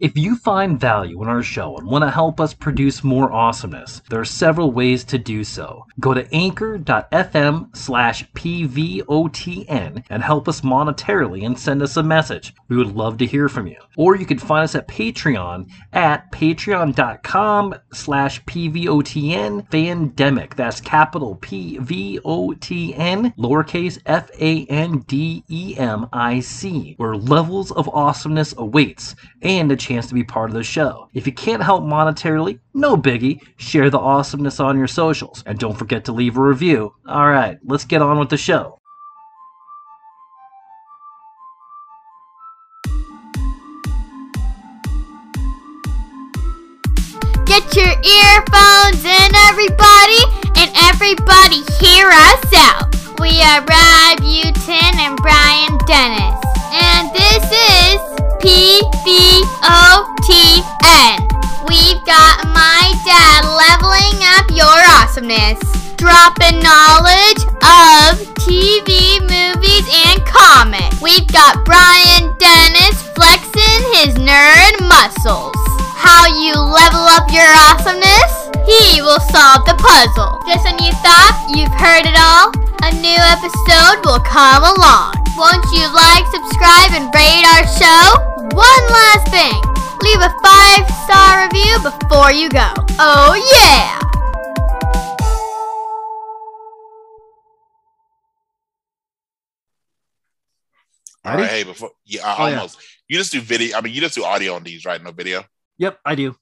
If you find value in our show and want to help us produce more awesomeness, there are several ways to do so. Go to anchor.fm slash PVOTN and help us monetarily and send us a message. We would love to hear from you. Or you can find us at Patreon at patreon.com slash PVOTN Fandemic. That's capital P V O T N, lowercase f a n d e m i c, where levels of awesomeness awaits and a chance to be part of the show. If you can't help monetarily, no biggie, share the awesomeness on your socials. And don't forget to leave a review. Alright, let's get on with the show. Get your earphones in, everybody, and everybody hear us out. We are Brad Butin and Brian Dennis, and this is PVOTN. We've got my dad leveling up your awesomeness, dropping knowledge of TV, movies, and comics. We've got Brian Dennis flexing his nerd muscles. How you level up your awesomeness? He will solve the puzzle. Just when you thought you've heard it all, a new episode will come along. Won't you like, subscribe, and rate our show? One last thing. Leave a five star review before you go. Oh yeah! All right, hey, before yeah, I Oh, yeah. almost. You just do video. I mean, you just do audio on these, right? No video. Yep, I do.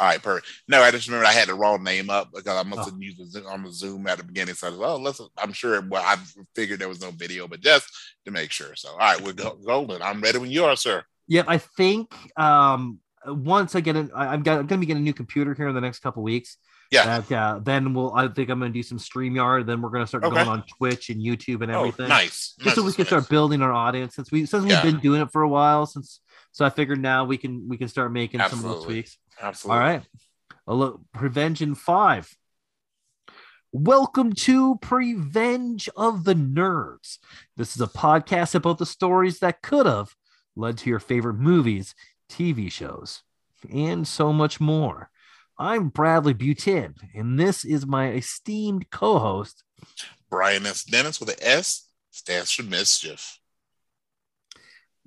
All right, perfect. No, I just remembered I had the wrong name up because I must Oh. have used the Zoom, on the Zoom at the beginning. So I was, oh, let's. I'm sure. Well, I figured there was no video, but just to make sure. So, all right, we're go- golden. I'm ready when you are, sir. Yep, I think um once I get in, I- I'm, I'm gonna be getting a new computer here in the next couple weeks. Yeah. That, uh, then we'll I think I'm gonna do some StreamYard. Then we're gonna start Okay. going on Twitch and YouTube and Oh, everything. nice. Just so we can nice. start building our audience since we since Yeah. we've been doing it for a while since so I figured now we can we can start making some of those tweaks. Absolutely. All right. A look Prevention 5. Welcome to Prevenge of the Nerds. This is a podcast about the stories that could have led to your favorite movies, TV shows, and so much more. I'm Bradley Butin, and this is my esteemed co-host. Brian S. Dennis with an S stands for mischief.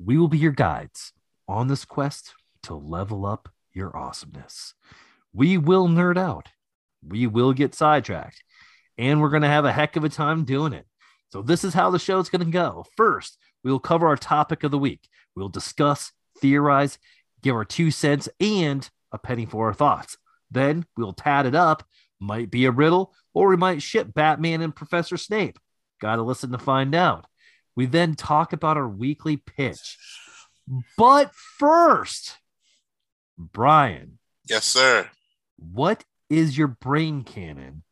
We will be your guides on this quest to level up your awesomeness. We will nerd out. We will get sidetracked. And we're going to have a heck of a time doing it. So, this is how the show is going to go. First, we will cover our topic of the week. We'll discuss, theorize, give our two cents, and a penny for our thoughts. Then we'll tat it up. Might be a riddle, or we might ship Batman and Professor Snape. Got to listen to find out. We then talk about our weekly pitch. But first, Brian, Yes, sir. what is your brain canon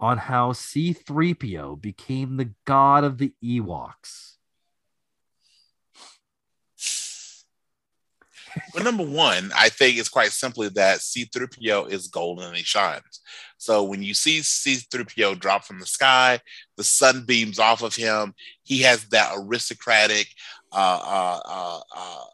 on how C3PO became the god of the Ewoks? Well, number one, I think it's quite simply that C3PO is golden and he shines. So when you see C3PO drop from the sky, the sun beams off of him. He has that aristocratic, uh, uh, uh, uh,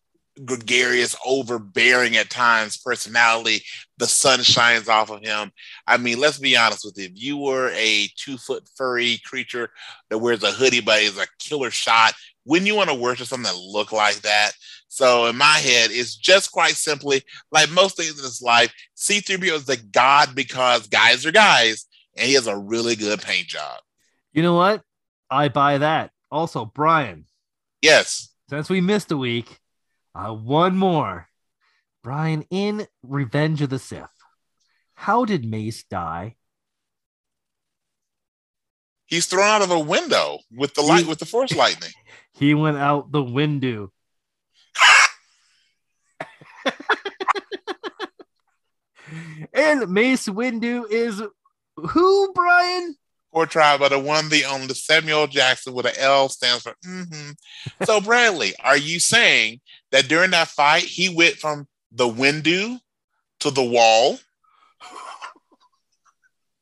gregarious, overbearing at times personality. The sun shines off of him. I mean, let's be honest with you. If you were a two foot furry creature that wears a hoodie but is a killer shot, wouldn't you want to worship something that look like that? So in my head, it's just quite simply like most things in this life. C3PO is the god because guys are guys, and he has a really good paint job. You know what? I buy that. Also, Brian, Yes. since we missed a week, uh, one more. Brian, in Revenge of the Sith, how did Mace die? He's thrown out of a window with the light with the force lightning. He went out the window. And Mace Windu is who, Brian? Poor tribe, but the one, the only Samuel Jackson with an L stands for. mhm. So Bradley, are you saying that during that fight he went from the window to the wall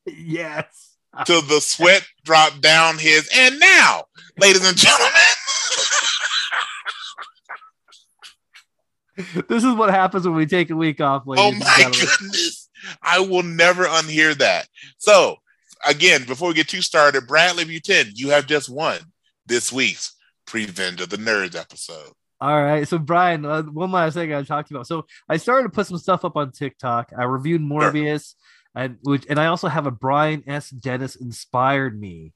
Yes. to the sweat dropped down his? And now, ladies and gentlemen. this is what happens when we take a week off. Oh ladies and my gentlemen. goodness. I will never unhear that. So, again, before we get too started, Bradley Butin, you have just won this week's Prevenge of the Nerds episode. All right. So, Brian, uh, one last thing I talked about. So, I started to put some stuff up on TikTok. I reviewed Morbius, and which, and I also have a Brian S. Dennis inspired me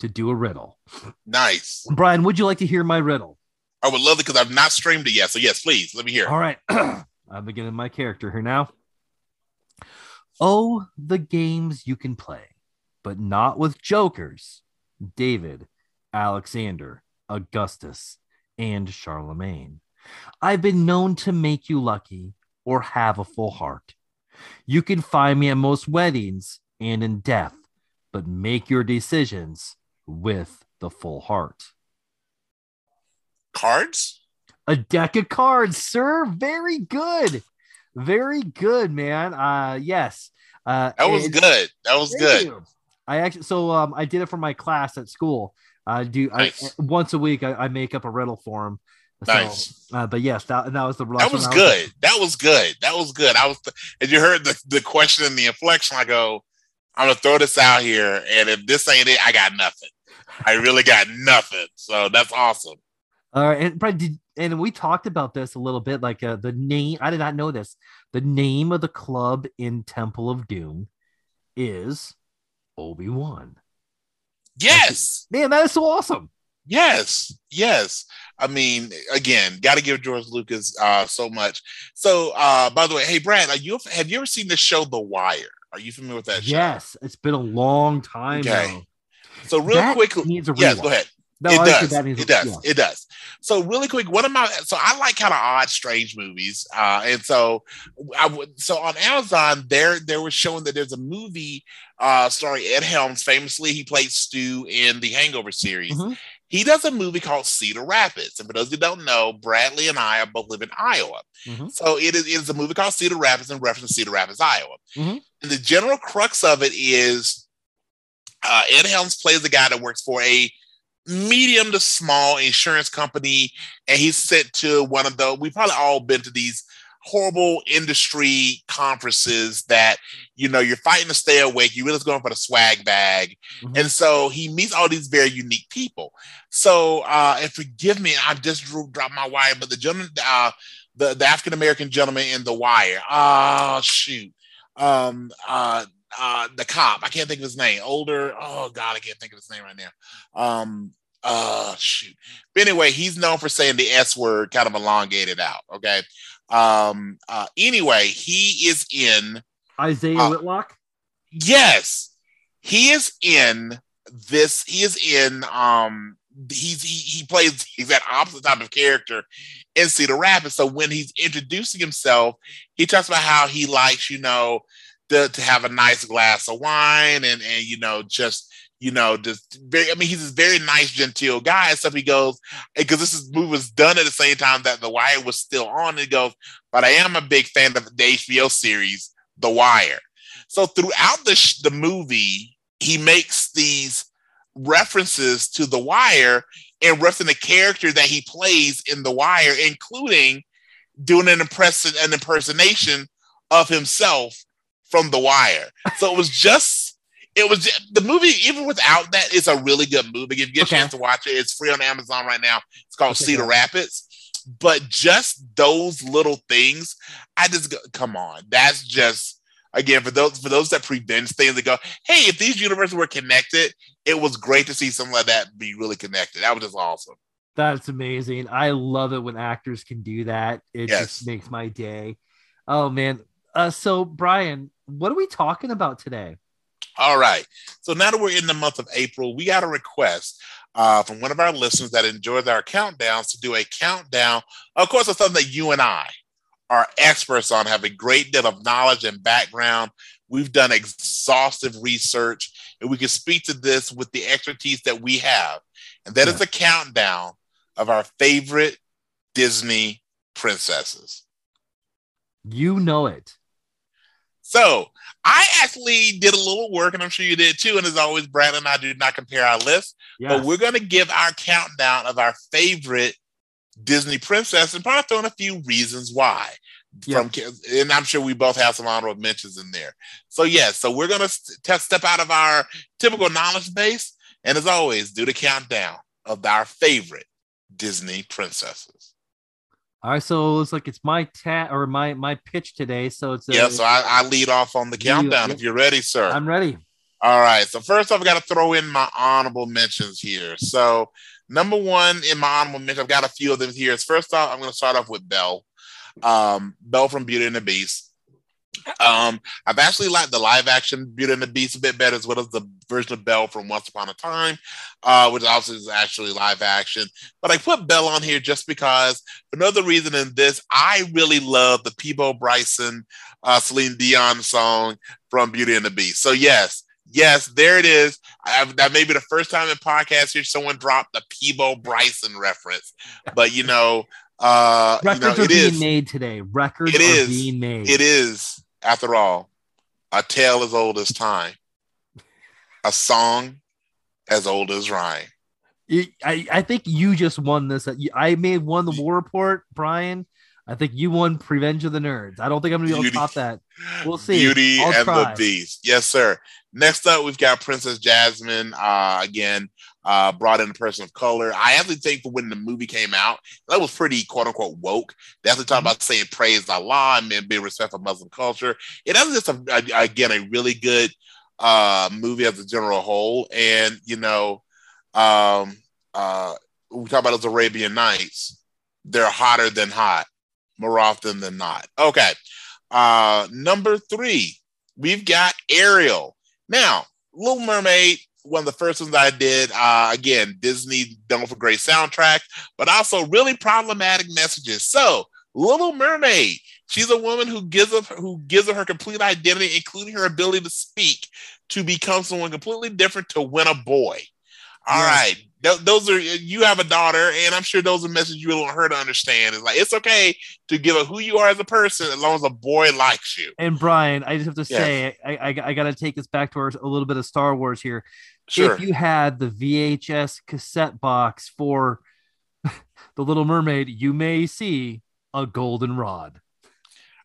to do a riddle. Nice. Brian, would you like to hear my riddle? I would love it because I've not streamed it yet. So, yes, please let me hear. All right. I'm beginning my character here now. Oh, the games you can play, but not with jokers. David, Alexander, Augustus, and Charlemagne. I've been known to make you lucky or have a full heart. You can find me at most weddings and in death, but make your decisions with the full heart. Cards? A deck of cards, sir. Very good. Very good, man. Uh yes. Uh That was good. That was good. you. I actually so um I did it for my class at school. I do Nice. I once a week I, I make up a riddle for them. So, Nice. Uh, but yes, that, that was the That was good. That was good. That was good. I was, and you heard the, the question and the inflection. I go, I'm gonna throw this out here, and if this ain't it, I got nothing. I really got nothing. So that's awesome. All right, and did, and we talked about this a little bit. Like uh, the name, I did not know this. The name of the club in Temple of Doom is Obi Wan. Yes, Man, that is so awesome. yes, yes. I mean, again, got to give George Lucas uh, so much. So, uh, by the way, hey Brad, are you have you ever seen the show The Wire? Are you familiar with that show? Yes, it's been a long time. Okay. now. So, real That quickly, needs a yes, rewatch. go ahead. No, it does. that It does. yeah. It does. So really quick, one of my so I like kind of odd, strange movies, uh, and so I would so on Amazon there there was showing that there's a movie uh, starring Ed Helms. Famously, he played Stu in the Hangover series. Mhm. He does a movie called Cedar Rapids, and for those who don't know, Bradley and I are both live in Iowa. Mhm. So it is, it is a movie called Cedar Rapids in reference to Cedar Rapids, Iowa. Mhm. And the general crux of it is uh, Ed Helms plays a guy that works for a medium to small insurance company, and he's sent to one of the. We've probably all been to these horrible industry conferences that you know you're fighting to stay awake. You're really going for the swag bag, Mhm. and so he meets all these very unique people. So, uh, and forgive me, I just drew, dropped my wire, but the gentleman, uh, the, the African American gentleman in the wire. Oh shoot. Um uh uh the cop. I can't think of his name. Older. Oh god, I can't think of his name right now. Um uh shoot. But anyway, he's known for saying the S word kind of elongated out. Okay. Um uh anyway, he is in Isiah Uh, Whitlock. Yes, he is in this. He is in. Um, he's he, he plays. He's that opposite type of character in Cedar Rapids. So when he's introducing himself, he talks about how he likes, you know, to, to have a nice glass of wine and and you know just you know just very. I mean, he's this very nice, genteel guy. And stuff. He goes because this is, movie was done at the same time that The Wire was still on. And he goes, but I am a big fan of the HBO series The Wire. So throughout the sh- the movie, he makes these references to The Wire and referencing the character that he plays in The Wire, including doing an impress- an impersonation of himself from The Wire. So it was just. It was ju- the movie, even without that, it's a really good movie. If you get Okay. a chance to watch it, it's free on Amazon right now. It's called Okay, Cedar. Rapids. But just those little things, I just go, come on. That's just again for those for those that prevent things that go, hey, if these universes were connected, it was great to see something like that be really connected. That was just awesome. That's amazing. I love it when actors can do that. It Yes. just makes my day. Oh man. Uh, so Brian, what are we talking about today? All right. So now that we're in the month of April, we got a request uh, from one of our listeners that enjoys our countdowns to do a countdown. Of course, it's something that you and I are experts on, have a great deal of knowledge and background. We've done exhaustive research, and we can speak to this with the expertise that we have. And that is a countdown of our favorite Disney princesses. You know it. So I actually did a little work, and I'm sure you did too. And as always, Brad and I do not compare our lists, Yeah. but we're going to give our countdown of our favorite Disney princess and probably throw in a few reasons why. From and I'm sure we both have some honorable mentions in there. So yeah, so we're gonna st- step out of our typical knowledge base, and as always, do the countdown of our favorite Disney princesses. All right, so it looks like it's my tat or my my pitch today. So it's uh, Yeah, so I, I lead off on the countdown if you're ready, sir. I'm ready. All right. So first I've got to throw in my honorable mentions here. So number one in my honorable mention, I've got a few of them here. First off, I'm going to start off with Belle. Um, Belle from Beauty and the Beast. Um, I've actually liked the live action Beauty and the Beast a bit better, as well as the version of Belle from Once Upon a Time, uh, which also is actually live action. But I put Belle on here just because, for another reason in this, I really love the Peabo Bryson, uh, Celine Dion song from Beauty and the Beast. So yes, yes, there it is. I've, that may be the first time in podcast here someone dropped the Peabo Bryson reference, but you know, uh, you Records know, are it being is, made today. Records It are is. being made. it is, after all, a tale as old as time, a song as old as rhyme. I, I think you just won this. I may have won the war report, Brian. I think you won Revenge of the Nerds. I don't think I'm gonna be able to top that. We'll see. Beauty I'll and try. the Beast. Yes, sir. Next up, we've got Princess Jasmine. Uh, again, uh, brought in a person of color. I actually think for when the movie came out, that was pretty quote unquote woke. They actually talk about saying praise Allah and being respectful of Muslim culture. It was just a, a- again a really good uh, movie as a general whole. And you know, um, uh, we talk about those Arabian Nights. They're hotter than hot, more often than not. Okay. Uh, number three, we've got Ariel. Now, Little Mermaid, one of the first ones I did. Uh, again, Disney known for great soundtrack, but also really problematic messages. So, Little Mermaid, she's a woman who gives up who gives up her complete identity, including her ability to speak, to become someone completely different to win a boy. All Yeah. right, Th- those are you have a daughter, and I'm sure those are messages you want her to understand. It's like it's okay to give up who you are as a person as long as a boy likes you. And Brian, I just have to Yes. say, I, I, I got to take this back to our, a little bit of Star Wars here. Sure. If you had the VHS cassette box for the Little Mermaid, you may see a golden rod.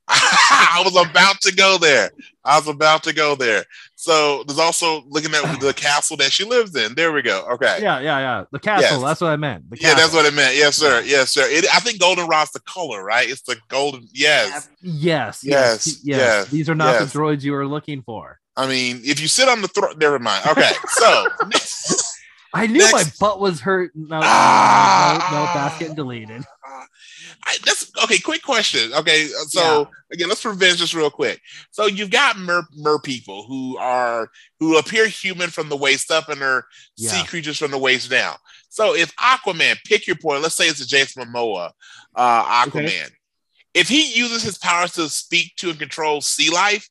I was about to go there. I was about to go there. So there's also looking at the castle that she lives in. There we go. Okay. Yeah, yeah, yeah. The castle. Yes. That's what I meant. The Yeah, that's what it meant. Yes, sir. Yes, sir. It, I think goldenrod's the color, right? It's the golden. Yes. Yes, yes, Yes, yes. yes, These are not the droids you were looking for. I mean, if you sit on the throne, never mind. Okay. So I knew my butt was hurt. No, Ah. no, no, that's getting deleted. I, that's okay. Quick question. Okay, so again, let's revenge this real quick. So you've got mer, mer people who are who appear human from the waist up and are sea creatures from the waist down. So if Aquaman, pick your point. Let's say it's a Jason Momoa uh, Aquaman. Okay. If he uses his powers to speak to and control sea life,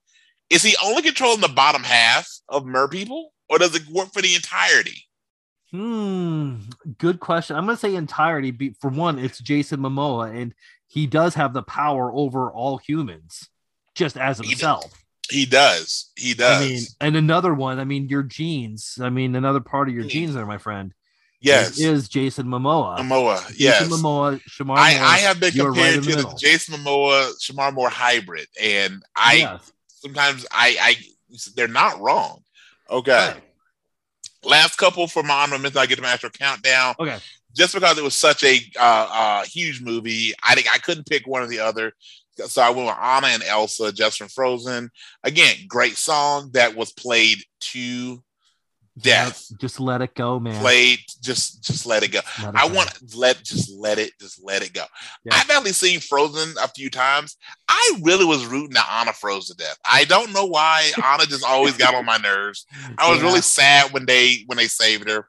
is he only controlling the bottom half of mer people, or does it work for the entirety? Hmm. Good question. I'm going to say entirety. For one, it's Jason Momoa, and he does have the power over all humans, just as himself. He does. He does. I mean, and another one. I mean, your genes. I mean, another part of your Hmm. genes there, my friend. yes. is, is Jason Momoa. Momoa. Jason Yes. Momoa. Shemar. I, Moore, I have been you are right compared the to the. Jason Momoa Shemar Moore hybrid, and I Yes. Sometimes I I they're not wrong. Okay, Right. last couple for my honorable. I get my actual countdown Okay. just because it was such a uh, uh, huge movie. I think I couldn't pick one or the other, so I went with Anna and Elsa just from Frozen. Again, great song that was played to death. Just let it go, man. Played just just let it go. Let it I go. want let just let it just let it go. Yeah. I've actually seen Frozen a few times. I really was rooting that Anna froze to death. I don't know why Anna just always got on my nerves. I was Yeah. really sad when they when they saved her.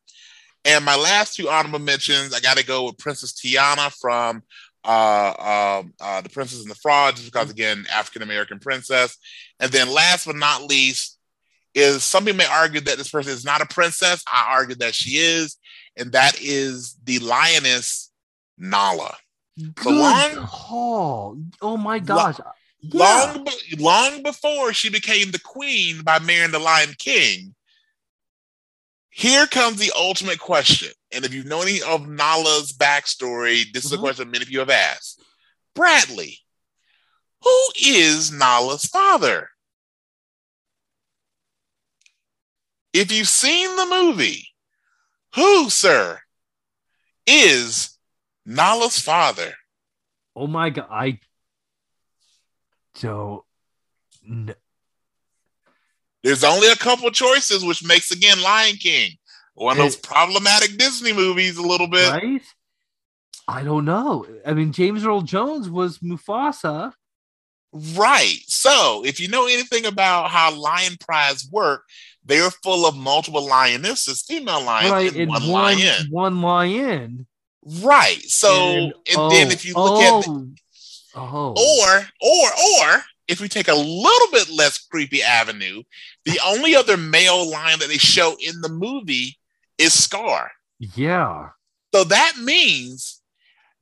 And my last two honorable mentions, I got to go with Princess Tiana from uh, um, uh, The Princess and the Frog, just because again, African American princess. And then last but not least, is some people may argue that this person is not a princess. I argue that she is, and that is the lioness Nala. Good long- call. Oh my gosh. Yeah. Long, long before she became the queen by marrying the Lion King. Here comes the ultimate question, and if you know any of Nala's backstory, this is a Mhm. question many of you have asked. Bradley, who is Nala's father? If you've seen the movie, who, sir, is Nala's father? Oh my god, I don't. kn- There's only a couple choices, which makes again Lion King one of those It- problematic Disney movies a little bit. right? I don't know. I mean, James Earl Jones was Mufasa. Right. So, if you know anything about how lion prides work, they're full of multiple lionesses, female lions, right, and and one, one lion. one lion. Right. So, and, then oh, if you look at, the, oh, oh, or, or, or, if we take a little bit less creepy avenue, the only other male lion that they show in the movie is Scar. yeah, So that means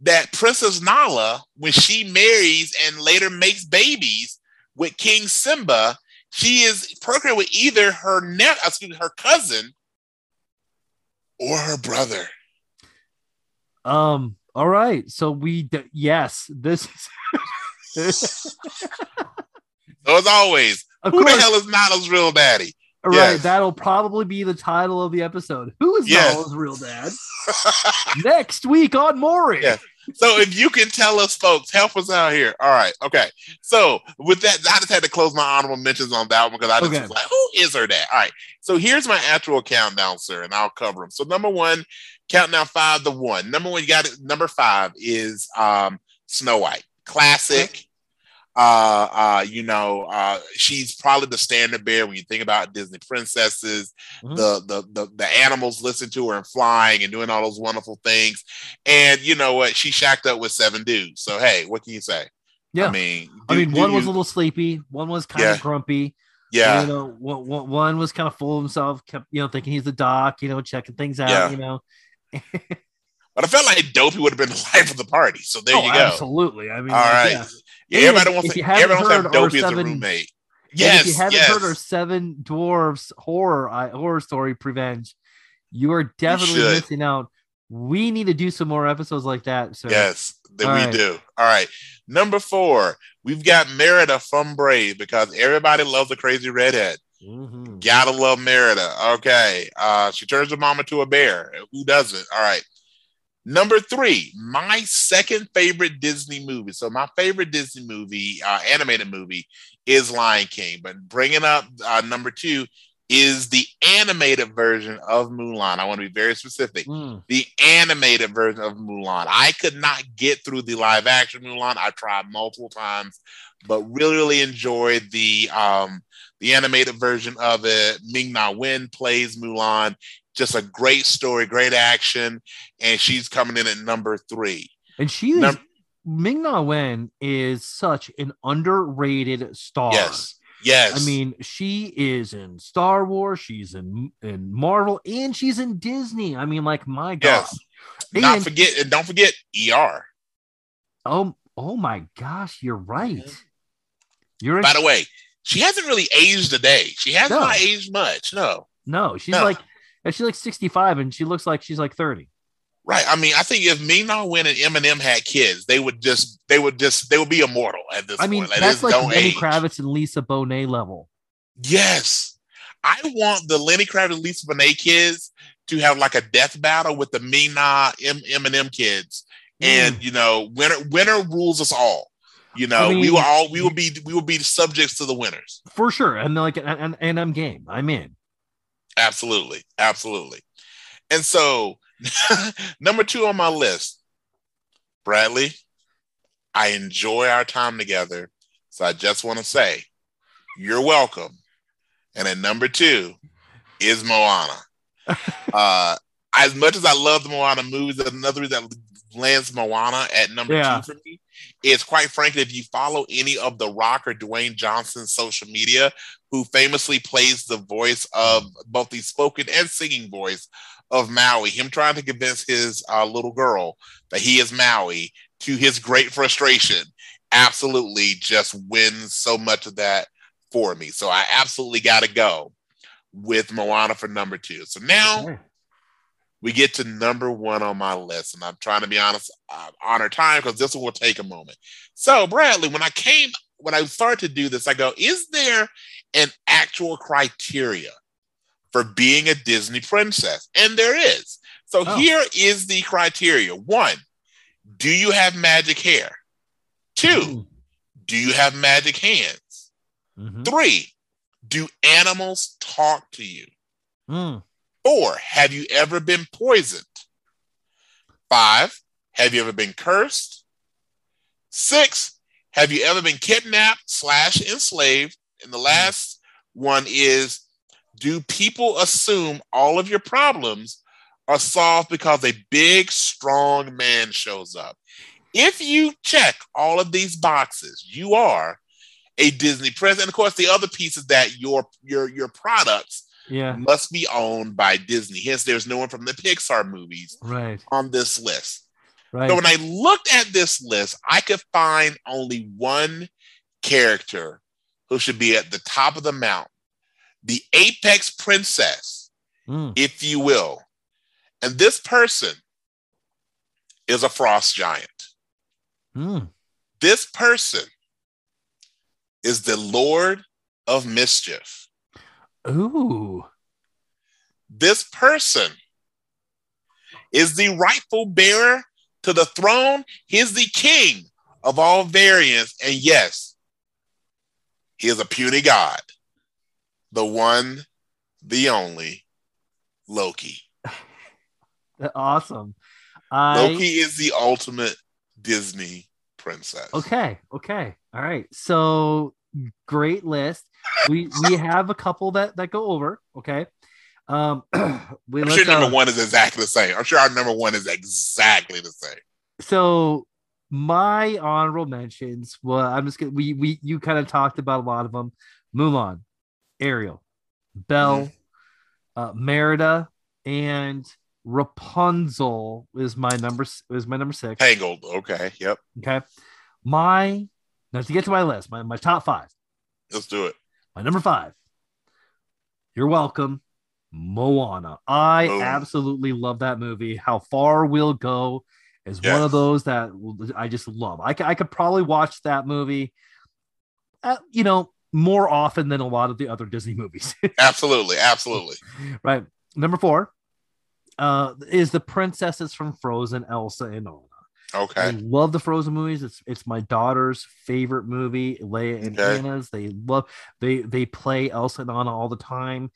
that Princess Nala, when she marries and later makes babies with King Simba, she is procreating with either her net, excuse me, her cousin or her brother. um. All right, so we d- yes, this is So as always, of who course. the hell is Nala's real daddy? Right, Yes. that'll probably be the title of the episode. Who is Yes. Nala's real dad? Next week on Maury. Yeah. So if you can tell us, folks, help us out here. All right, okay. So with that, I just had to close my honorable mentions on that one because I just Okay. was like, who is her dad? All right. So here's my actual countdown, sir, and I'll cover them. So number one, countdown five to one. Number one, you got it. Number five is um Snow White, classic. Uh, uh, you know, uh, she's probably the standard bearer when you think about Disney princesses. Mhm. The, the the the animals listen to her and flying and doing all those wonderful things. And you know what? She shacked up with seven dudes. So hey, what can you say? Yeah. I mean, I mean, do one was a little sleepy, one was kind Yeah. of grumpy. yeah, You know, one, one, one was kind of full of himself, kept, you know, thinking he's the doc, you know, checking things out, Yeah. you know. but I felt like Dopey would have been the life of the party. So there Oh, you go. Absolutely. I mean, All like, right. yeah. Yeah, everybody wants to. you Everyone wants to have Dopey as a seven- roommate. Yes, if you haven't yes. heard our seven dwarfs horror I, horror story prevenge, you are definitely should. missing out. We need to do some more episodes like that. So Yes, that All we right. do. All right. Number four, we've got Merida from Brave because everybody loves the crazy redhead. Mhm. Gotta love Merida. Okay. Uh, she turns her mama to a bear. Who doesn't? All right. Number three, my second favorite Disney movie. So my favorite Disney movie, uh, animated movie, is Lion King. But bringing up uh, number two is the animated version of Mulan. I want to be very specific. Mm. The animated version of Mulan. I could not get through the live action Mulan. I tried multiple times, but really, really enjoyed the um, the animated version of it. Ming Na Wen plays Mulan. Just a great story, great action, and she's coming in at number three. And she is Num- Ming Na Wen is such an underrated star. Yes, yes. I mean, she is in Star Wars, she's in in Marvel, and she's in Disney. I mean, like my God. yes. Not And- forget, and don't forget ER. Oh, oh my gosh, you're right. You're By the way, she hasn't really aged a day. She has No. not aged much. No. no, she's No. like she's like 65 and she looks like she's like 30. Right. I mean, I think if Na Wen and Eminem had kids, they would just they would just they would be immortal at this I mean, point. Like, that's like Lenny age. Kravitz and Lisa Bonet level. Yes. I want the Lenny Kravitz and Lisa Bonet kids to have like a death battle with the Ming Na M- Eminem kids. And Mm. you know, winner winner rules us all. You know, I we will all we will be we will be subjects to the winners. for sure. And like and, and, and I'm game. I'm in. Absolutely. Absolutely. And so number two on my list, Bradley, I enjoy our time together. So I just want to say you're welcome. And at number two is Moana. uh, as much as I love the Moana movies, another reason that lands Moana at number Yeah. two for me is quite frankly, if you follow any of the Rock or Dwayne Johnson's social media, who famously plays the voice of both the spoken and singing voice of Maui, him trying to convince his uh, little girl that he is Maui to his great frustration, absolutely just wins so much of that for me. So I absolutely got to go with Moana for number two. So now we get to number one on my list, and I'm trying to be honest, uh, honor time because this one will take a moment. So, Bradley, when I came, when I started to do this, I go, is there an actual criteria for being a Disney princess? And there is. So Oh. here is the criteria: one, do you have magic hair? Two, do you have magic hands? Mhm. Three, do animals talk to you? Mm. Four, have you ever been poisoned? Five, have you ever been cursed? Six, have you ever been kidnapped slash enslaved? And the last one is, do people assume all of your problems are solved because a big, strong man shows up? If you check all of these boxes, you are a Disney princess. And of course, the other piece is that your your your products Yeah. must be owned by Disney. Hence, there's no one from the Pixar movies Right. on this list. Right. So when I looked at this list, I could find only one character who should be at the top of the mountain, the apex princess, Mm. if you will. And this person is a frost giant. Mm. This person is the Lord of Mischief. Ooh. this person is the rightful bearer to the throne. He's the king of all variants. And yes, he is a puny god, the one, the only Loki. Awesome. I Loki is the ultimate Disney princess. Okay. Okay. All right. So great list. We we have a couple that that go over. Okay. Um, we I'm sure number uh, one is exactly the same. I'm sure our number one is exactly the same. So my honorable mentions. Well, I'm just gonna we we you kind of talked about a lot of them. Mulan, Ariel, Belle, uh, Merida, and Rapunzel is my number is my number six. Tangled. Okay. Yep. Okay. My now to get to my list, my, my top five. Let's do it. My number five. You're welcome. Moana. I Boom. absolutely love that movie. How far we'll go is one of those that I just love. I, I could probably watch that movie, uh, you know, more often than a lot of the other Disney movies. Absolutely. Absolutely. right. Number four uh, is the princesses from Frozen, Elsa and Anna. Okay. I love the Frozen movies. It's it's my daughter's favorite movie. Leia and Okay. Anna's. They love they they play Elsa and Anna all the time.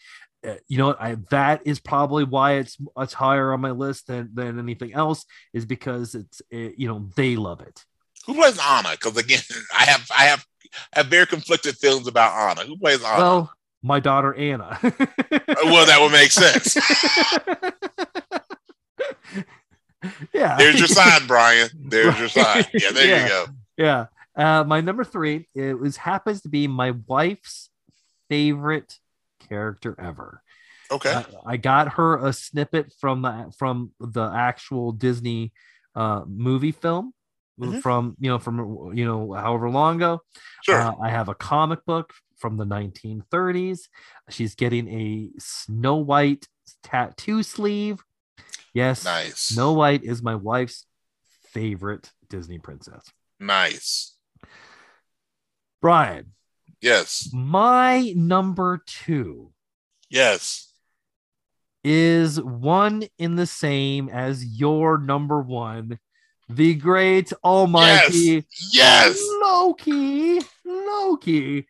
Uh, you know? I that is probably why it's it's higher on my list than than anything else. Is because it's it, you know they love it. Who plays Anna? Because again, I have I have I have very conflicted feelings about Anna. Who plays Anna? Well, my daughter Anna. well, that would make sense. yeah. There's your sign, Brian. There's your sign. Yeah, there Yeah. you go. Yeah. Uh, my number three, it was happens to be my wife's favorite character ever. Okay. I, I got her a snippet from the from the actual Disney uh, movie film Mhm. from you know from you know however long ago. Sure. Uh, I have a comic book from the 1930s. She's getting a Snow White tattoo sleeve. Yes, nice. Snow White is my wife's favorite Disney princess. Nice. Brian, Yes. my number two Yes. is one in the same as your number one, the great almighty Yes. Loki. Loki.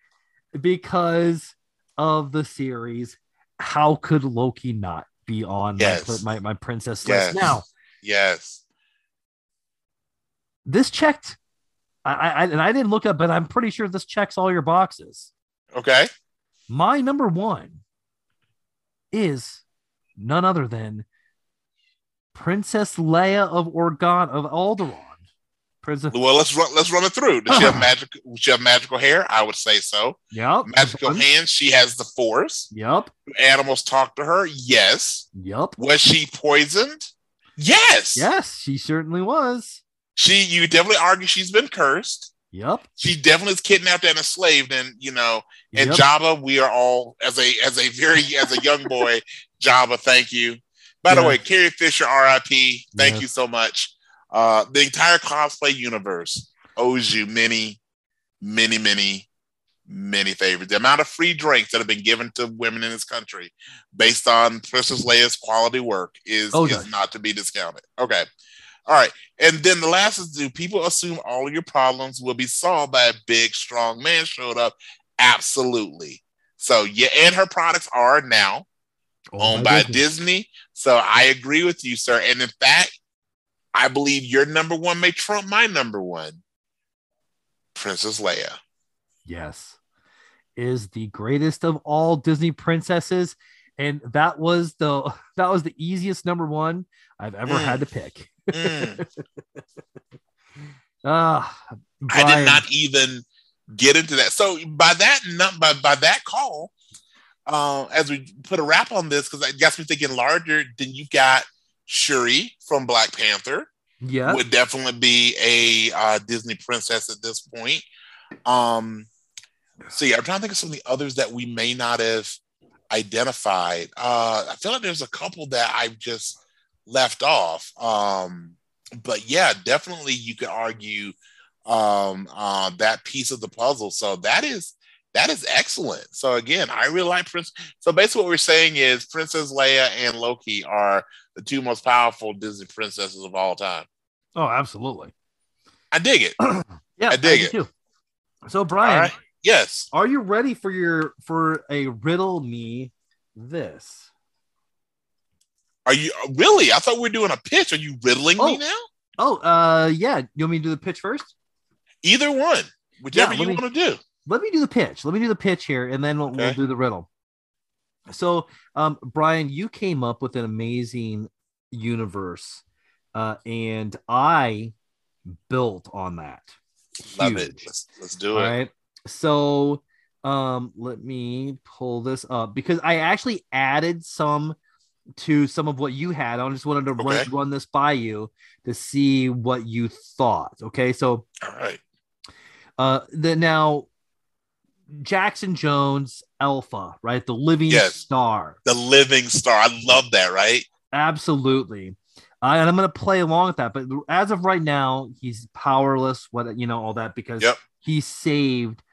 Because of the series, how could Loki not be on Yes. my, my, my princess Yes. list? Now, Yes. this checked. I, I and I didn't look up, but I'm pretty sure this checks all your boxes. Okay. My number one is none other than Princess Leia of Organ of Alderaan. Princess. Well, let's run. Let's run it through. Does she have magic? Does she have magical hair? I would say so. Yep. Magical hands. She has the Force. Yep. Animals talk to her. Yes. Yep. Was she poisoned? Yes. Yes, she certainly was. She. You definitely argue she's been cursed. Yep. She definitely is kidnapped and enslaved. And you know, and Yep. Jabba, we are all as a as a very as a young boy, Java, Thank you. By the way, Carrie Fisher, RIP. Thank Yes. you so much. Uh, the entire cosplay universe owes you many, many, many, many favors. The amount of free drinks that have been given to women in this country based on Princess Leia's quality work is, Oh, is not to be discounted. Okay. All right. And then the last is do people assume all of your problems will be solved by a big, strong man showed up? Absolutely. So yeah, and her products are now owned by Disney. So I agree with you, sir. And in fact, I believe your number one may trump my number one, Princess Leia. Yes. Is the greatest of all Disney princesses. And that was the that was the easiest number one I've ever Mm. had to pick. Mm. Ah, I did not even get into that. So by that by, by that call, uh, as we put a wrap on this, because I guess we're thinking larger, then you've got Shuri from Black Panther. Yeah. would definitely be a uh, Disney princess at this point. Um, see, I'm trying to think of some of the others that we may not have identified. Uh, I feel like there's a couple that I've just left off. Um, but yeah, definitely you could argue um, uh, that piece of the puzzle. So that is that is excellent. So again, I really like Prince. So basically, what we're saying is Princess Leia and Loki are the two most powerful Disney princesses of all time. Oh, absolutely. I dig it. Yeah, I dig do it. Too. So, Brian, right. Yes. are you ready for your for a riddle me this? Are you really? I thought we were doing a pitch. Are you riddling me Oh. now? Oh, uh, yeah. You want me to do the pitch first? Either one, whichever Yeah, you want to do. let me do the pitch. Let me do the pitch here, and then we'll, we'll do the riddle. So, um, Brian, you came up with an amazing universe, uh, and I built on that. Love it. Let's, let's do All it. right. So, um, let me pull this up because I actually added some to some of what you had. I just wanted to run, run this by you to see what you thought. Okay, so All right. uh, the now Jackson Jones, Alpha, right? The living Yes. star. The living star. I love that, right? Absolutely. Uh, and I'm going to play along with that. But as of right now, he's powerless, what, you know, all that because Yep. he saved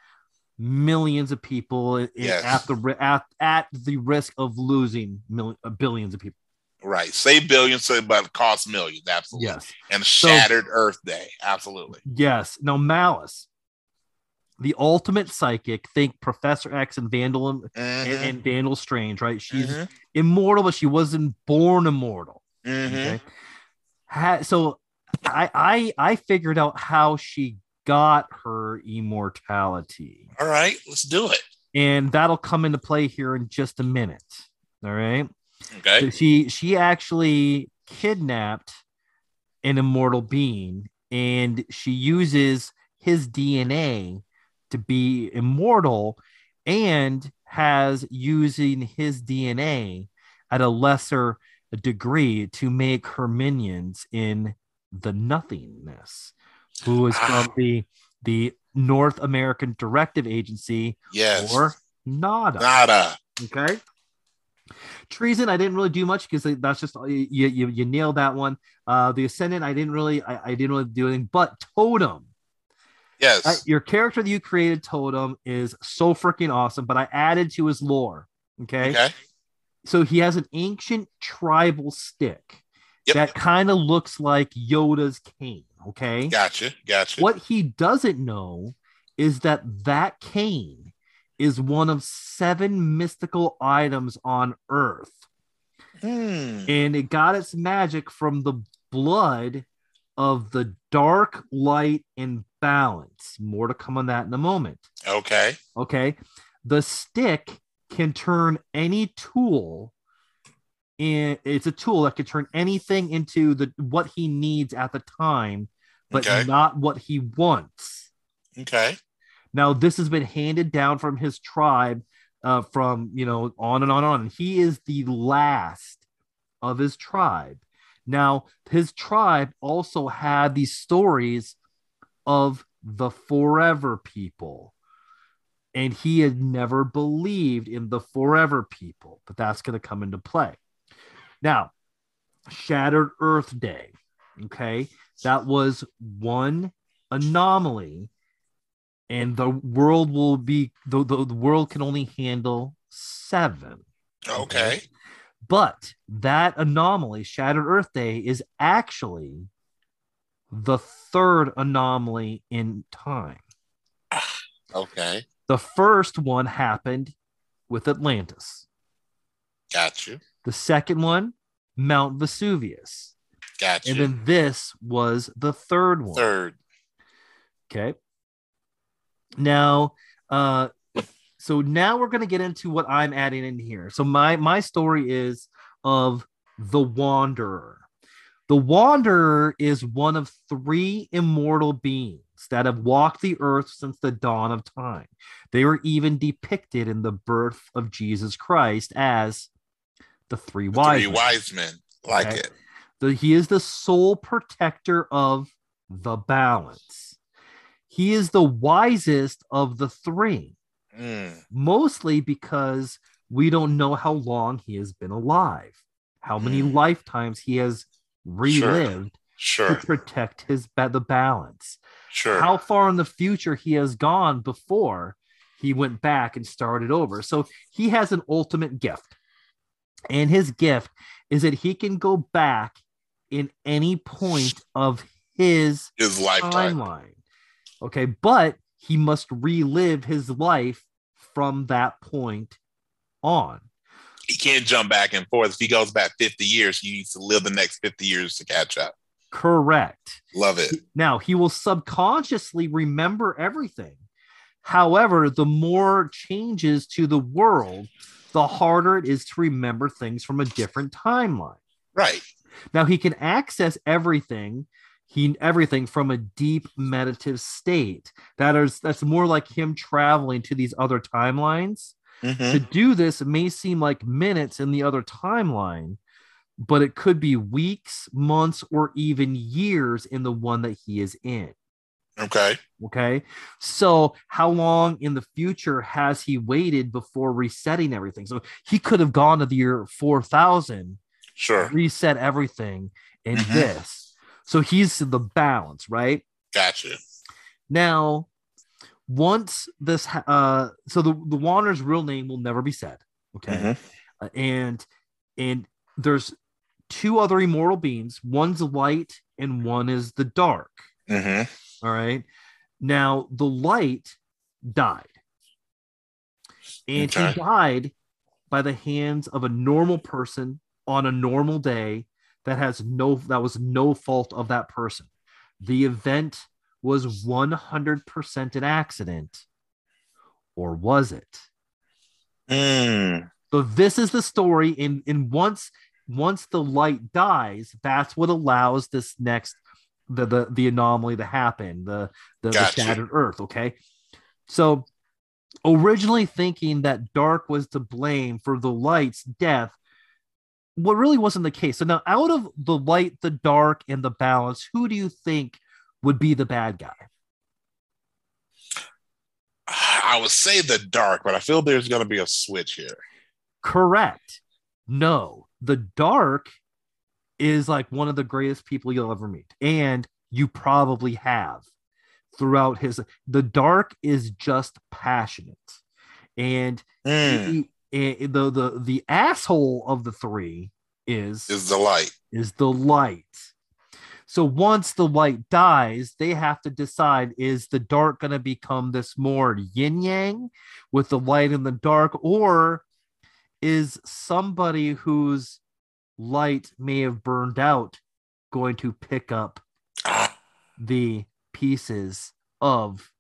millions of people Yes. at the at, at the risk of losing mil- uh, billions of people. Right. Save billions, so but cost millions. Absolutely. Yes. And shattered Earth Day. Absolutely. Yes. Now, Malice, the ultimate psychic, think Professor X and Vandal and, and Vandal Strange, right? She's Mhm. immortal, but she wasn't born immortal. Mhm. Okay. Ha- so I, I I figured out how she got her immortality. All right. Let's do it. And that'll come into play here in just a minute. All right. Okay. So she she actually kidnapped an immortal being and she uses his DNA to be immortal and has using his DNA at a lesser degree to make her minions in the nothingness who is from the the North American Directive Agency Yes. or NADA. Nada. Okay. Treason, I didn't really do much because that's just you, you you nailed that one. Uh the Ascendant, I didn't really I, I didn't really do anything, but Totem, Yes. uh, your character that you created, Totem, is so freaking awesome. But I added to his lore. Okay. okay. So he has an ancient tribal stick Yep. that kind of looks like Yoda's cane. Okay. Gotcha. Gotcha. What he doesn't know is that that cane is one of seven mystical items on Earth, Hmm. and it got its magic from the blood of the dark, light, and balance. More to come on that in a moment. Okay. Okay. The stick can turn any tool in it's a tool that can turn anything into the what he needs at the time, but Okay. not what he wants. Okay. Now, this has been handed down from his tribe, uh, from you know, on and on and on. He is the last of his tribe. Now, his tribe also had these stories of the forever people. And he had never believed in the forever people, but that's going to come into play. Now, Shattered Earth Day. Okay. That was one anomaly, and the world will be the, the, the world can only handle seven. Okay. But that anomaly, Shattered Earth Day, is actually the third anomaly in time. Okay. The first one happened with Atlantis. Got you. The second one, Mount Vesuvius. Got you. And then this was the third one. Third. Okay. Now, uh, so now we're gonna get into what I'm adding in here. So my my story is of the Wanderer. The Wanderer is one of three immortal beings that have walked the earth since the dawn of time. They were even depicted in the birth of Jesus Christ as the three The wise. Three men. wise men. Like Okay. it. The- he is the sole protector of the balance. He is the wisest of the three, Mm, mostly because we don't know how long he has been alive, how many Hmm. lifetimes he has relived to sure. protect his the balance. Sure. How far in the future he has gone before he went back and started over. So he has an ultimate gift. And his gift is that he can go back in any point of his His lifetime. timeline. Okay, but he must relive his life from that point on. He can't jump back and forth. If he goes back 50 years, he needs to live the next 50 years to catch up. Correct. Love it. Now, he will subconsciously remember everything. However, the more changes to the world, the harder it is to remember things from a different timeline. Right. Now, he can access everything. He everything from a deep meditative state. That is that's more like him traveling to these other timelines. Mhm. To do this may seem like minutes in the other timeline, but it could be weeks, months, or even years in the one that he is in. Okay. Okay. So, how long in the future has he waited before resetting everything? So, he could have gone to the year 4000, Sure. reset everything in Mhm. this. So, he's the balance, right? Gotcha. Now, once this, uh, so the, the Wanderer's real name will never be said. Okay. Mhm. Uh, and, and there's two other immortal beings one's light and one is the dark. Mhm. All right. Now the light died. And Okay. he died by the hands of a normal person on a normal day that has no that was no fault of that person. The event was 100% an accident or was it? Mm. So this is the story and and once once the light dies, that's what allows this next the the, the anomaly to happen, the the, the shattered earth, okay? So originally thinking that dark was to blame for the light's death what really wasn't the case. So now out of the light, the dark and the balance, who do you think would be the bad guy? I would say the dark, but I feel there's going to be a switch here. Correct. No, the dark is like one of the greatest people you'll ever meet, and you probably have throughout his. The dark is just passionate, and Mm. he- eh, the the the asshole of the three is Is the light. is the light. So once the light dies, they have to decide is the dark going to become this more yin yang with the light and the dark, or is somebody whose light may have burned out going to pick up the pieces of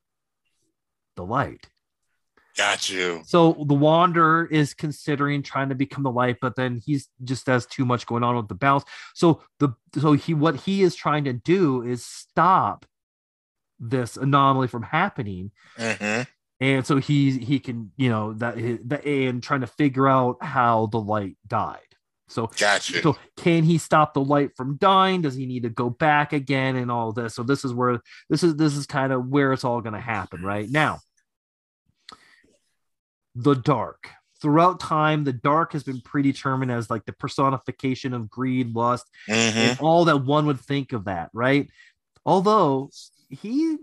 the light? got you. So the Wanderer is considering trying to become the light, but then he's just has too much going on with the balance. So the so he what he is trying to do is stop this anomaly from happening, hmm and so he he can you know that, that and trying to figure out how the light died. So Got you. so can he stop the light from dying? Does he need to go back again and all this? So this is where this is this is kind of where it's all going to happen right now. The dark. throughout time, the dark has been predetermined as like the personification of greed, lust, Mhm. and all that one would think of that, right? Although he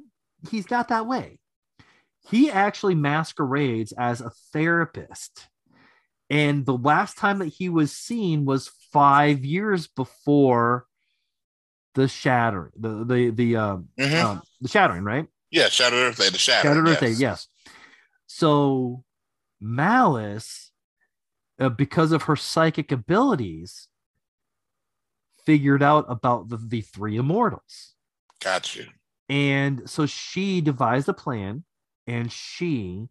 he's not that way. He actually masquerades as a therapist. And the last time that he was seen was five years before the shattering, the the the um, Mhm. um the shattering, right? yeah, Shattered Earth Day, the Shadow. Shattered Earth yes. Day, yes. So Malice, uh, because of her psychic abilities, figured out about the, the three immortals. Got you. And so she devised a plan and she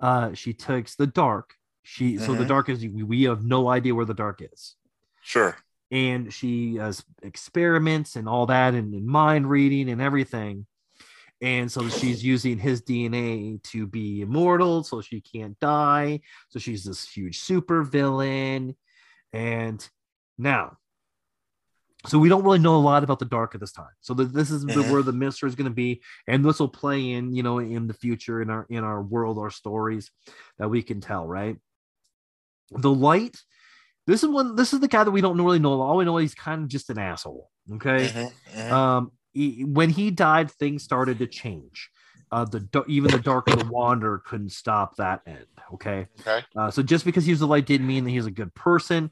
uh she takes the dark. She so the Mhm. dark is we, have no idea where the dark is. Sure. And she has experiments and all that and, and mind reading and everything. And so she's using his DNA to be immortal, so she can't die. So she's this huge super villain. And now, so we don't really know a lot about the dark at this time. So th- this is the, Mhm. where the mystery is going to be, and this will play in, you know, in the future in our in our world, our stories that we can tell, right? The light. This is one. This is the guy that we don't really know. All we know is he's kind of just an asshole. Okay Mhm, mhm. um he- when he died things started to change uh the even the dark of the wanderer couldn't stop that end okay okay. uh, so just because he was the light didn't mean that he was a good person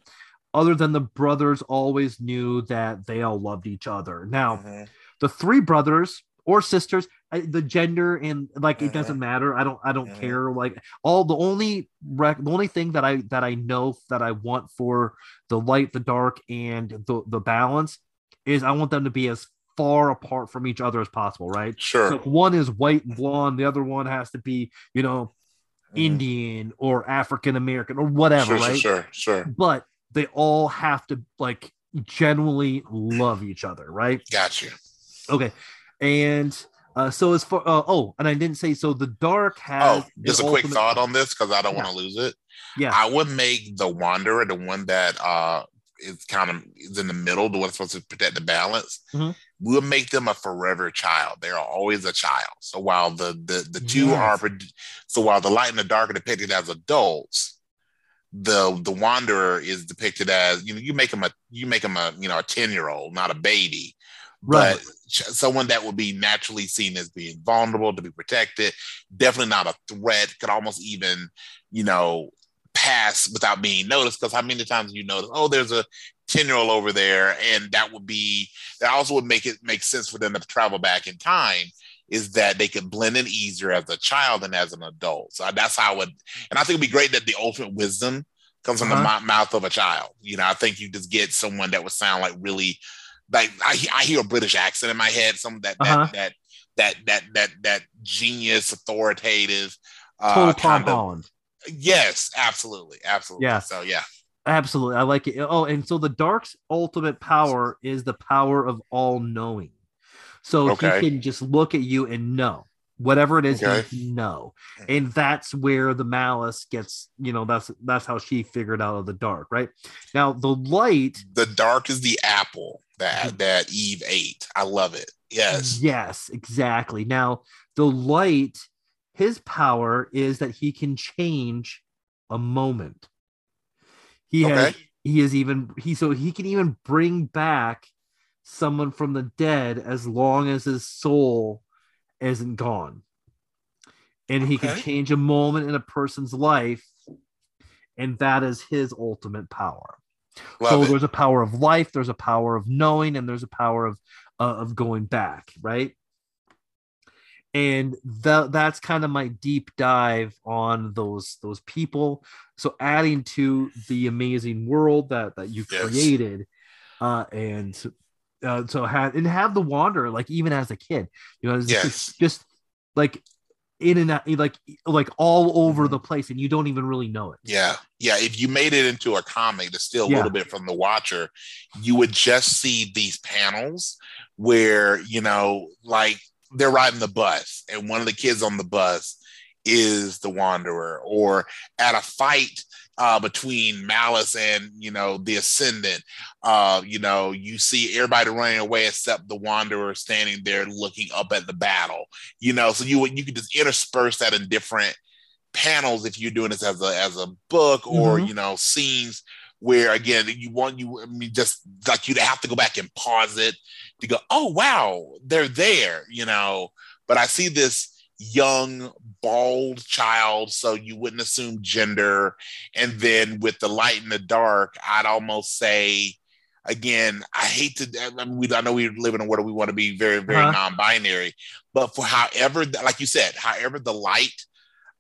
other than the brothers always knew that they all loved each other now Mhm. the three brothers or sisters I- the gender and like it Mhm. doesn't matter i don't i don't Mhm. care like all the only rec- the only thing that i that i know that i want for the light the dark and the the balance is i want them to be as far apart from each other as possible right Sure. so one is white and blonde the other one has to be you know Mhm. indian or african american or whatever Sure, right sure, sure, sure. but they all have to like genuinely love each other right Got you. Okay, and uh, so as for uh, oh, and I didn't say so. The dark has Oh, just a an quick thought on this because I don't Yeah. want to lose it. Yeah, I would make the Wanderer the one that uh is kind of is in the middle, the one supposed to protect the balance. Mhm. We'll make them a forever child. They're always a child. So while the the the two Yes. are so while the light and the dark are depicted as adults, the the Wanderer is depicted as you know you make him a you make him a you know a ten year old, not a baby right. but someone that would be naturally seen as being vulnerable to be protected definitely not a threat could almost even you know pass without being noticed because how many times you notice oh there's a 10 year old over there and that would be that also would make it make sense for them to travel back in time is that they could blend in easier as a child than as an adult so that's how it would and i think it'd be great that the ultimate wisdom comes from the Uh-huh. mou- mouth of a child you know i think you just get someone that would sound like really like I, I hear a British accent in my head, some that that Uh-huh. that, that that that that genius, authoritative, uh, Total Tom of- Holland. yes, absolutely, absolutely. Yeah. So yeah, Absolutely, I like it. Oh, and so the dark's ultimate power is the power of all knowing. So Okay. he can just look at you and know whatever it is Okay. know, and that's where the malice gets. You know, that's that's how she figured out of the dark. Right now, the light the dark is the apple that Mm-hmm. that Eve ate. I love it. Yes. Yes, exactly. Now, the light, his power is that he can change a moment. He has he is even he so he can even bring back someone from the dead as long as his soul isn't gone. And he can change a moment in a person's life, and that is his ultimate power so it. there's a power of life there's a power of knowing and there's a power of uh, of going back right and that that's kind of my deep dive on those those people so adding to the amazing world that that you Yes. created uh and uh, so have and have the wanderer like even as a kid you know it's Yes. just, just like in and out like like all over Mhm. the place and you don't even really know it Yeah. Yeah. If you made it into a comic to steal a Yeah. little bit from the watcher, you would just see these panels where, you know, like they're riding the bus and one of the kids on the bus is the wanderer or at a fight uh, between malice and you know the ascendant. Uh, you know you see everybody running away except the wanderer standing there looking up at the battle you know. So you you could just intersperse that in different panels if you're doing this as a as a book or Mhm. you know scenes where again you want you I mean just like you to have to go back and pause it to go oh wow they're there you know. But I see this young bald child so you wouldn't assume gender and then with the light and the dark I'd almost say again I hate to I, mean, we, I know we live in a world we want to be very very Uh-huh. non-binary but for however like you said however the light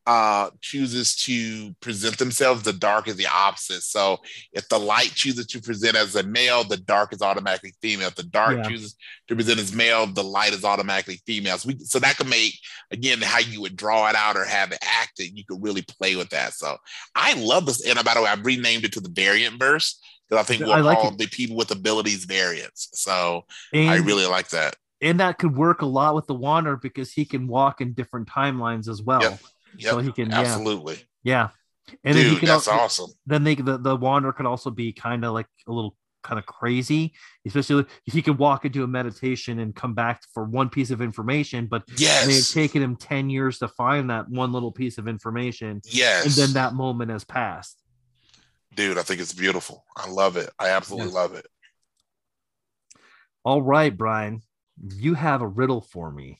uh chooses to present themselves the dark is the opposite so if the light chooses to present as a male the dark is automatically female if the dark Yeah. chooses to present as male the light is automatically female so, we, so that could make again how you would draw it out or have it acted you could really play with that so i love this and by the way i've renamed it to the variant verse because i think we'll I like call it. the people with abilities variants so And, i really like that and that could work a lot with the Wanderer because he can walk in different timelines as well. Yep. Yep, So he can, absolutely. Yeah. And then he dude can that's al- awesome. then they the, the wanderer could also be kind of like a little kind of crazy especially if he could walk into a meditation and come back for one piece of information but it may have taken him 10 years to find that one little piece of information yes and then that moment has passed. Dude i think it's beautiful. I love it. I absolutely Yes. love it. All right brian you have a riddle for me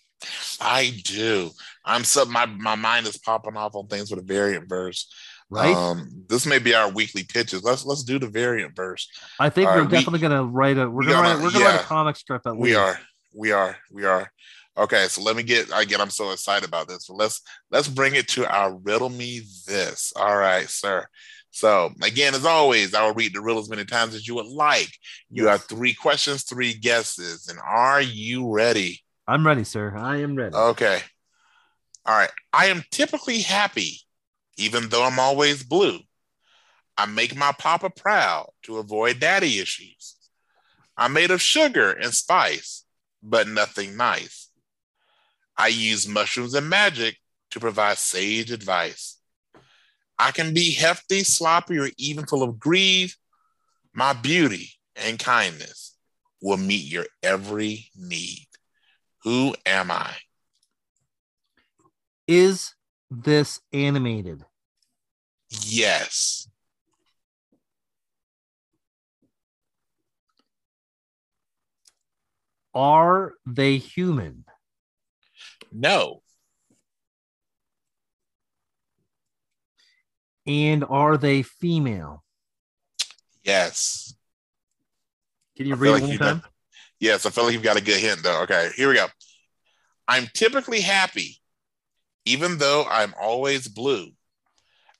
i do. I'm so my, my mind is popping off on things with a variant verse. Right. Um this may be our weekly pitches. Let's let's do the variant verse. I think all we're right, we- definitely gonna write a we're we gonna, write we're gonna write a comic strip at least. we are we are we are. Okay so let me get again i'm so excited about this but let's let's bring it to our riddle me this. All right sir. So again as always i will read the riddle as many times as you would like. You have three questions three guesses and are you ready i'm ready sir i am ready Okay. All right. I am typically happy, even though I'm always blue. I make my papa proud to avoid daddy issues. I'm made of sugar and spice, but nothing nice. I use mushrooms and magic to provide sage advice. I can be hefty, sloppy, or even full of greed. My beauty and kindness will meet your every need. Who am I? is this animated Yes. are they human No. and are they female Yes. can you I read like one time Yes. I feel like you've got a good hint, though. Okay. Here we go. I'm typically happy, even though I'm always blue.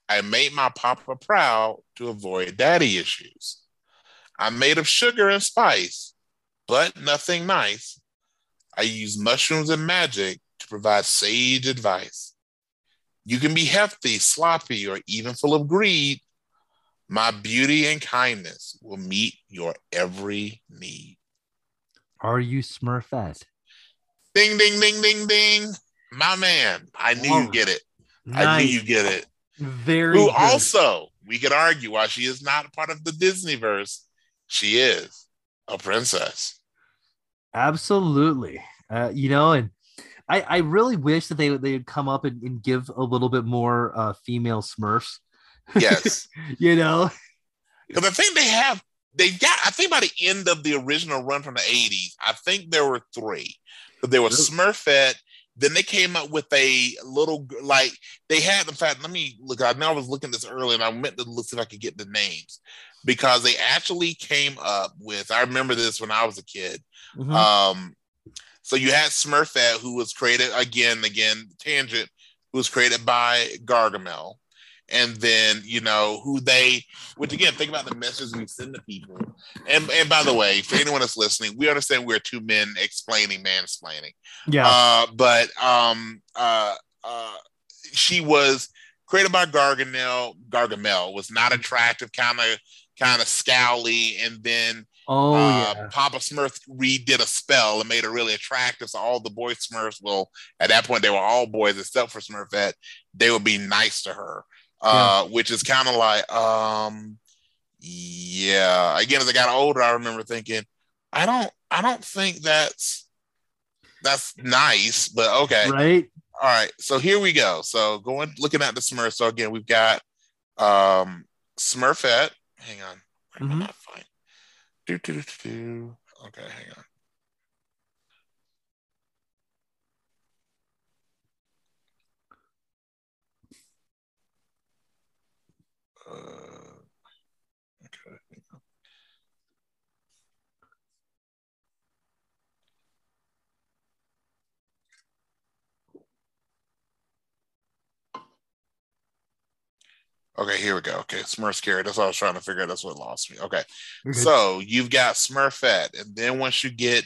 I made my papa proud to avoid daddy issues. I'm made of sugar and spice, but nothing nice. I use mushrooms and magic to provide sage advice. You can be hefty, sloppy, or even full of greed. My beauty and kindness will meet your every need. are you smurfette Ding, ding, ding, ding, ding. My man, I knew All you'd get it. I knew you get it. very Who good. also, we could argue, while she is not a part of the Disney verse, she is a princess. Absolutely. Uh, you know, and I, I really wish that they they would come up and, and give a little bit more uh, female Smurfs. Yes. You know, Because I think they have, they got, I think by the end of the original run from the 80s, I think there were three. Was Really? Smurfette. Then they came up with a little, like, they had, in fact, let me look. I know I was looking at this earlier and I meant to look see if I could get the names because they actually came up with, I remember this when I was a kid. Mhm. Um, so you had Smurfette, who was created again, again, tangent, who was created by Gargamel. And then, you know, who they, which again, think about the messages we send to people. And, and by the way, for anyone that's listening, we understand we're two men explaining mansplaining. yeah, Uh, but um, uh, uh, she was created by Gargamel. Gargamel was not attractive, kind of, kind of scowly, and then oh uh, yeah, Papa Smurf redid a spell and made her really attractive. So all the boy Smurfs will, at that point, they were all boys except for Smurfette. They would be nice to her, uh, which is kind of like, um, yeah. Again, as I got older, I remember thinking, I don't, I don't think that's that's nice, but okay. right. All right, so here we go. So going looking at the Smurf. So again, we've got um Smurfette. Hang on. Where am I Mhm. not find? Do, do, do, do, do. Okay, hang on. Uh, okay. Okay, here we go. Okay, Smurf's carrot. That's what I was trying to figure out. That's what lost me. Okay. You're. So you've got Smurfette, and then once you get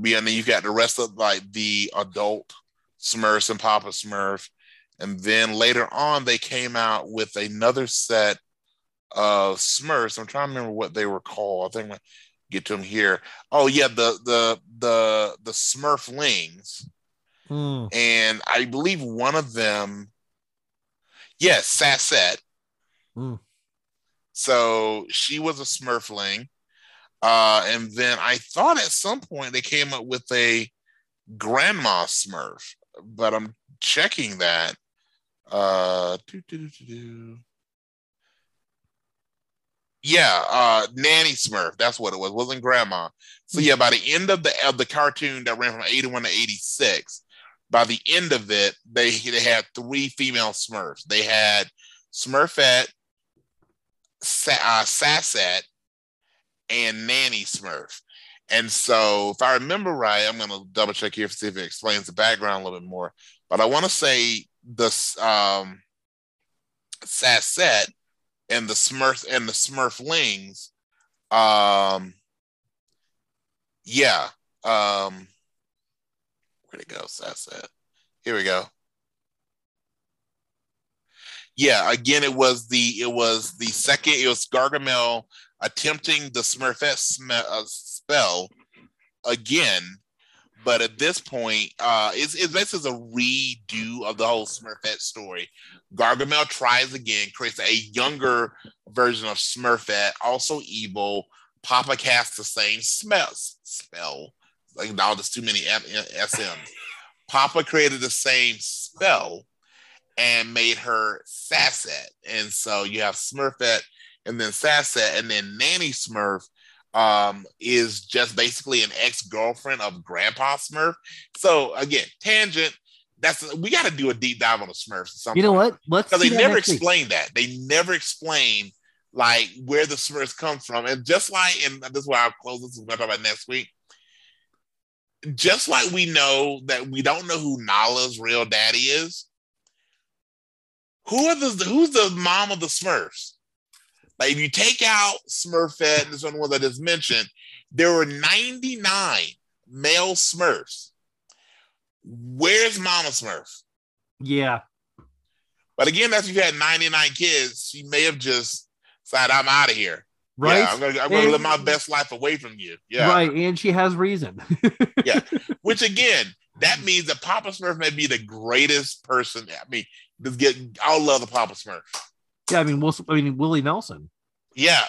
beyond, then you've got the rest of like the adult Smurfs and Papa Smurf, and then later on they came out with another set of Smurfs. I'm trying to remember what they were called. I think I get to them here. Oh yeah, the the the the Smurflings, Mm, and I believe one of them, yes, Sassette. Mm. So she was a Smurfling. Uh, and then I thought at some point they came up with a grandma Smurf, but I'm checking that. Uh, yeah, uh, Nanny Smurf. That's what it was. Wasn't grandma. So yeah, by the end of the of the cartoon that ran from 81 to 86, by the end of it, they they had three female Smurfs. They had Smurfette, Sa- uh, and Nanny Smurf. And so, if I remember right, I'm going to double check here to see if it explains the background a little bit more. But I want to say the um, Sassette and the Smurf and the Smurflings. Um, yeah. Um, where'd it go? Sassette. Here we go. Yeah, again, it was the it was the second. It was Gargamel attempting the Smurfette sm- uh, spell again, but at this point, uh, it's, it's this is a redo of the whole Smurfette story. Gargamel tries again, creates a younger version of Smurfette, also evil. Papa casts the same smell spell. Like now, there's too many SMs. Papa created the same spell and made her Sassette. And so you have Smurfette and then Sassette, and then Nanny Smurf um, is just basically an ex-girlfriend of Grandpa Smurf. So again, tangent. That's we got to do a deep dive on the Smurfs. you know point. what? Let's because they never next week. explain that. They never explain like where the Smurfs come from, and just like, and this is why I'll close this. We're gonna talk about next week. Just like we know that we don't know who Nala's real daddy is. Who are the who's the mom of the Smurfs? Like if you take out Smurfette and this one was I just mentioned, there were 99 male Smurfs. Where's Mama Smurf? Yeah. But again, that's if you had 99 kids, she may have just said, I'm out of here. Right. Yeah, I'm gonna, I'm gonna And- live my best life away from you. Yeah. Right. And she has reason. Yeah. Which again, that means that Papa Smurf may be the greatest person. I mean, just get I'll love the Papa Smurf. Yeah. I mean, Will, I mean, Willie Nelson. Yeah.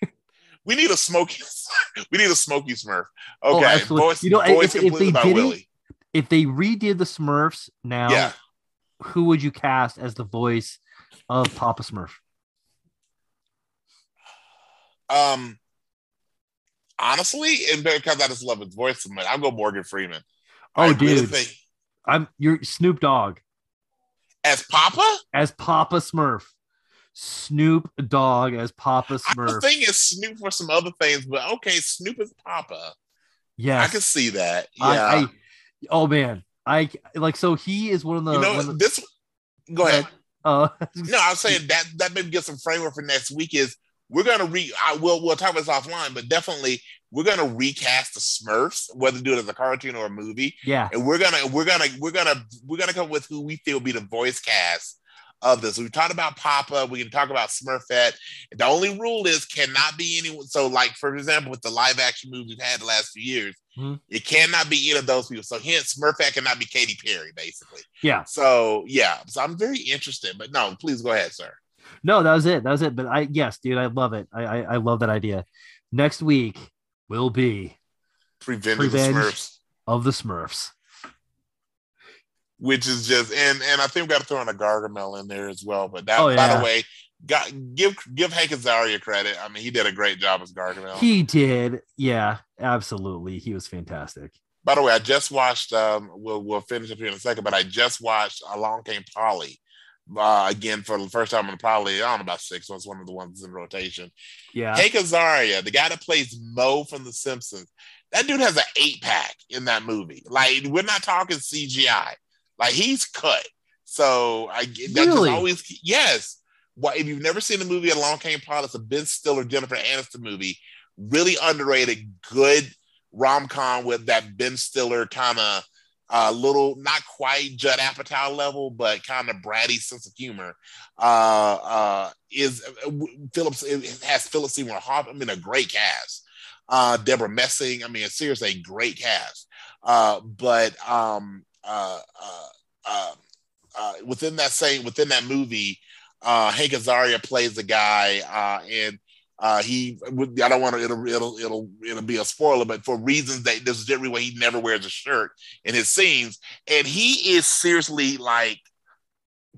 we need a smoky we need a smoky Smurf. Oh, Okay. absolutely. voice, You know, voice if- if they did it- Willie. If they redid the Smurfs now, Yeah. who would you cast as the voice of Papa Smurf? Um honestly, and because I just love his voice so much, I'll go Morgan Freeman. Oh, I really dude. think- I'm you're Snoop Dogg as Papa? as Papa Smurf. Snoop Dogg as Papa I was Smurf. thinking Snoop for some other things, but okay, Snoop is Papa. Yeah, I can see that. Yeah. I, I oh man. I like so he is one of the, you know the- this. Go ahead. uh No, I was saying that that maybe get some framework for next week. Is we're gonna re. I will. We'll talk about this offline, but definitely we're gonna recast the Smurfs, whether do it as a cartoon or a movie, yeah. and we're gonna we're gonna we're gonna we're gonna come with who we feel be the voice cast of this. We've talked about Papa. We can talk about Smurfette. The only rule is cannot be anyone. So, like for example, with the live action movies we've had the last few years, Mhm. it cannot be any of those people. So, hence Smurfette cannot be Katy Perry, basically. Yeah. So, yeah. So I'm very interested. But no, please go ahead, sir. No, that was it. That was it. But I yes, dude, I love it. I I, I love that idea. Next week will be Revenge, Revenge. of the Smurfs. of the Smurfs. which is just and and I think we got to throw in a Gargamel in there as well. But that, Oh, by the way, got give give Hank Azaria credit. I mean, he did a great job as Gargamel. He did. Yeah, absolutely. He was fantastic. By the way, I just watched. Um, we'll we'll finish up here in a second, but I just watched Along Came Polly. Uh, again for the first time in probably I don't know about six. So it's one of the ones in rotation. Yeah. Hank Azaria, the guy that plays Moe from The Simpsons, that dude has an eight pack in that movie. Like we're not talking CGI. Like he's cut. So I that Really? always yes. Why if you've never seen the movie Along Came Polly, it's a Ben Stiller Jennifer Aniston movie. Really underrated, good rom com with that Ben Stiller kind of uh, little, not quite Judd Apatow level, but kind of bratty sense of humor. Uh, uh, is uh, Phillips has Philip Seymour Hoffman. I mean, a great cast. Uh, Debra Messing. I mean, seriously, a great cast. Uh, but um, uh, uh, uh, uh, within that same within that movie, uh, Hank Azaria plays the guy, uh, and uh, he. I don't want to. It'll it'll it'll it'll be a spoiler, but for reasons that this is generally why he never wears a shirt in his scenes, and he is seriously like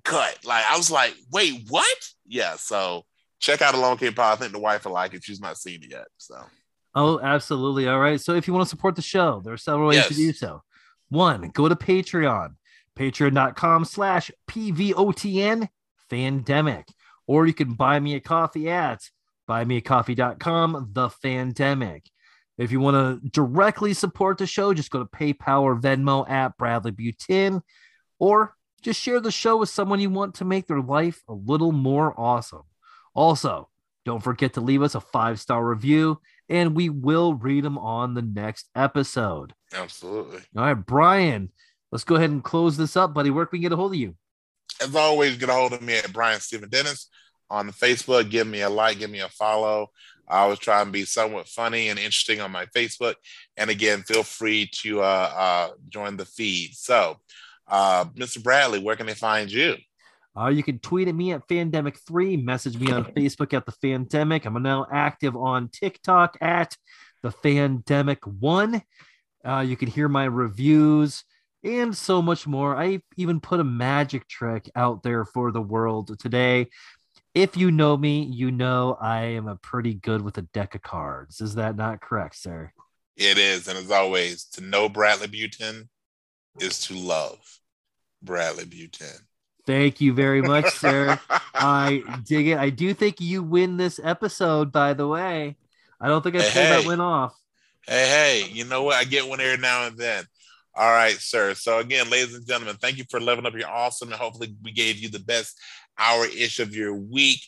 cut. Like I was like, wait, what? Yeah. So check out Along Came Pie. I think the wife will like it. She's not seen it yet. So Oh, absolutely. All right. So if you want to support the show, there are several ways to do so. One, go to Patreon, patreon.com slash PVOTN Fandemic. Or you can buy me a coffee at buymeacoffee.com, the Fandemic. If you want to directly support the show, just go to PayPal or Venmo at Bradley Butin, or just share the show with someone you want to make their life a little more awesome. Also, don't forget to leave us a five star review, and we will read them on the next episode. absolutely. All right, Brian, let's go ahead and close this up, buddy. Where can we get a hold of you? As always, get a hold of me at Brian Stephen Dennis on Facebook. Give me a like, give me a follow. I always try and be somewhat funny and interesting on my Facebook. And again, feel free to uh, uh, join the feed. So, uh, Mr. Bradley, where can they find you? Uh, you can tweet at me at Fandemic3, message me on Facebook at the Fandemic. I'm now active on TikTok at the Fandemic1. Uh, you can hear my reviews and so much more. I even put a magic trick out there for the world today. If you know me, you know I am a pretty good with a deck of cards. Is that not correct, sir? It is. And as always, to know Bradley Butin is to love Bradley Butin. Thank you very much, sir. I dig it. I do think you win this episode, by the way. I don't think I Hey, pulled that hey. win off. Hey, hey, you know what? I get one every now and then. All right, sir. So again, ladies and gentlemen, thank you for leveling up your awesome. And hopefully we gave you the best hour ish of your week.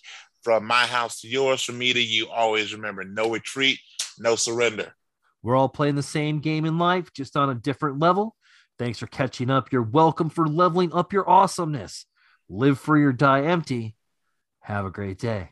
From my house to yours, from me to you, always remember no retreat, no surrender. We're all playing the same game in life, just on a different level. Thanks for catching up. You're welcome for leveling up your awesomeness. Live free or die empty. Have a great day.